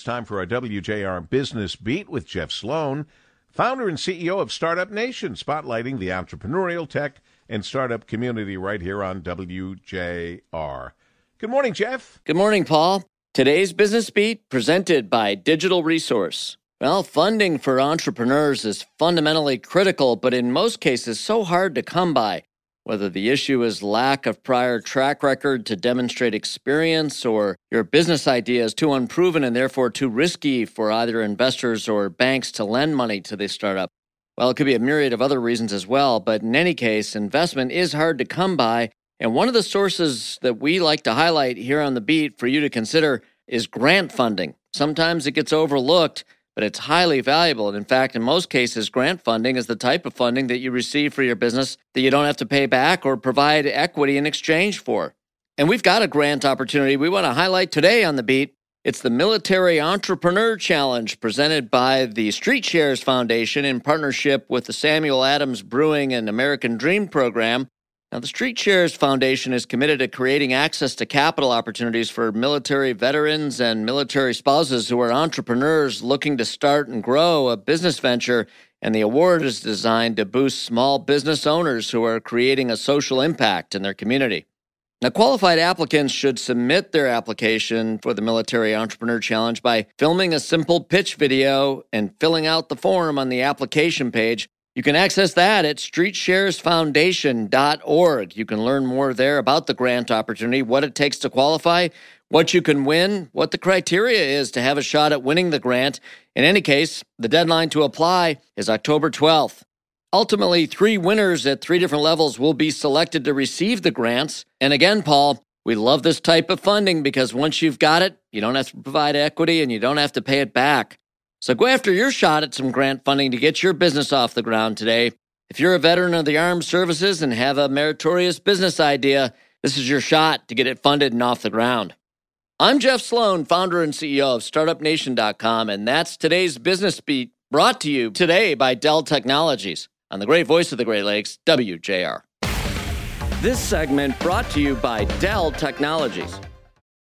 It's time for our WJR Business Beat with Jeff Sloan, founder and CEO of Startup Nation, spotlighting the entrepreneurial tech and startup community right here on WJR. Good morning, Jeff. Good morning, Paul. Today's Business Beat presented by Digital Resource. Well, funding for entrepreneurs is fundamentally critical, but in most cases, so hard to come by. Whether the issue is lack of prior track record to demonstrate experience or your business idea is too unproven and therefore too risky for either investors or banks to lend money to the startup. Well, it could be a myriad of other reasons as well, but in any case, investment is hard to come by. And one of the sources that we like to highlight here on the beat for you to consider is grant funding. Sometimes it gets overlooked but it's highly valuable. And in fact, in most cases, grant funding is the type of funding that you receive for your business that you don't have to pay back or provide equity in exchange for. And we've got a grant opportunity we want to highlight today on the beat. It's the Military Entrepreneur Challenge presented by the Street Shares Foundation in partnership with the Samuel Adams Brewing and American Dream program. Now, the Street Shares Foundation is committed to creating access to capital opportunities for military veterans and military spouses who are entrepreneurs looking to start and grow a business venture. And the award is designed to boost small business owners who are creating a social impact in their community. Now, qualified applicants should submit their application for the Military Entrepreneur Challenge by filming a simple pitch video and filling out the form on the application page you can access that at streetsharesfoundation.org. You can learn more there about the grant opportunity, what it takes to qualify, what you can win, what the criteria is to have a shot at winning the grant. In any case, the deadline to apply is October 12th. Ultimately, three winners at three different levels will be selected to receive the grants. And again, Paul, we love this type of funding because once you've got it, you don't have to provide equity and you don't have to pay it back. So go after your shot at some grant funding to get your business off the ground today. If you're a veteran of the armed services and have a meritorious business idea, this is your shot to get it funded and off the ground. I'm Jeff Sloan, founder and CEO of StartupNation.com, and that's today's Business Beat brought to you today by Dell Technologies on the great voice of the Great Lakes, WJR. This segment brought to you by Dell Technologies.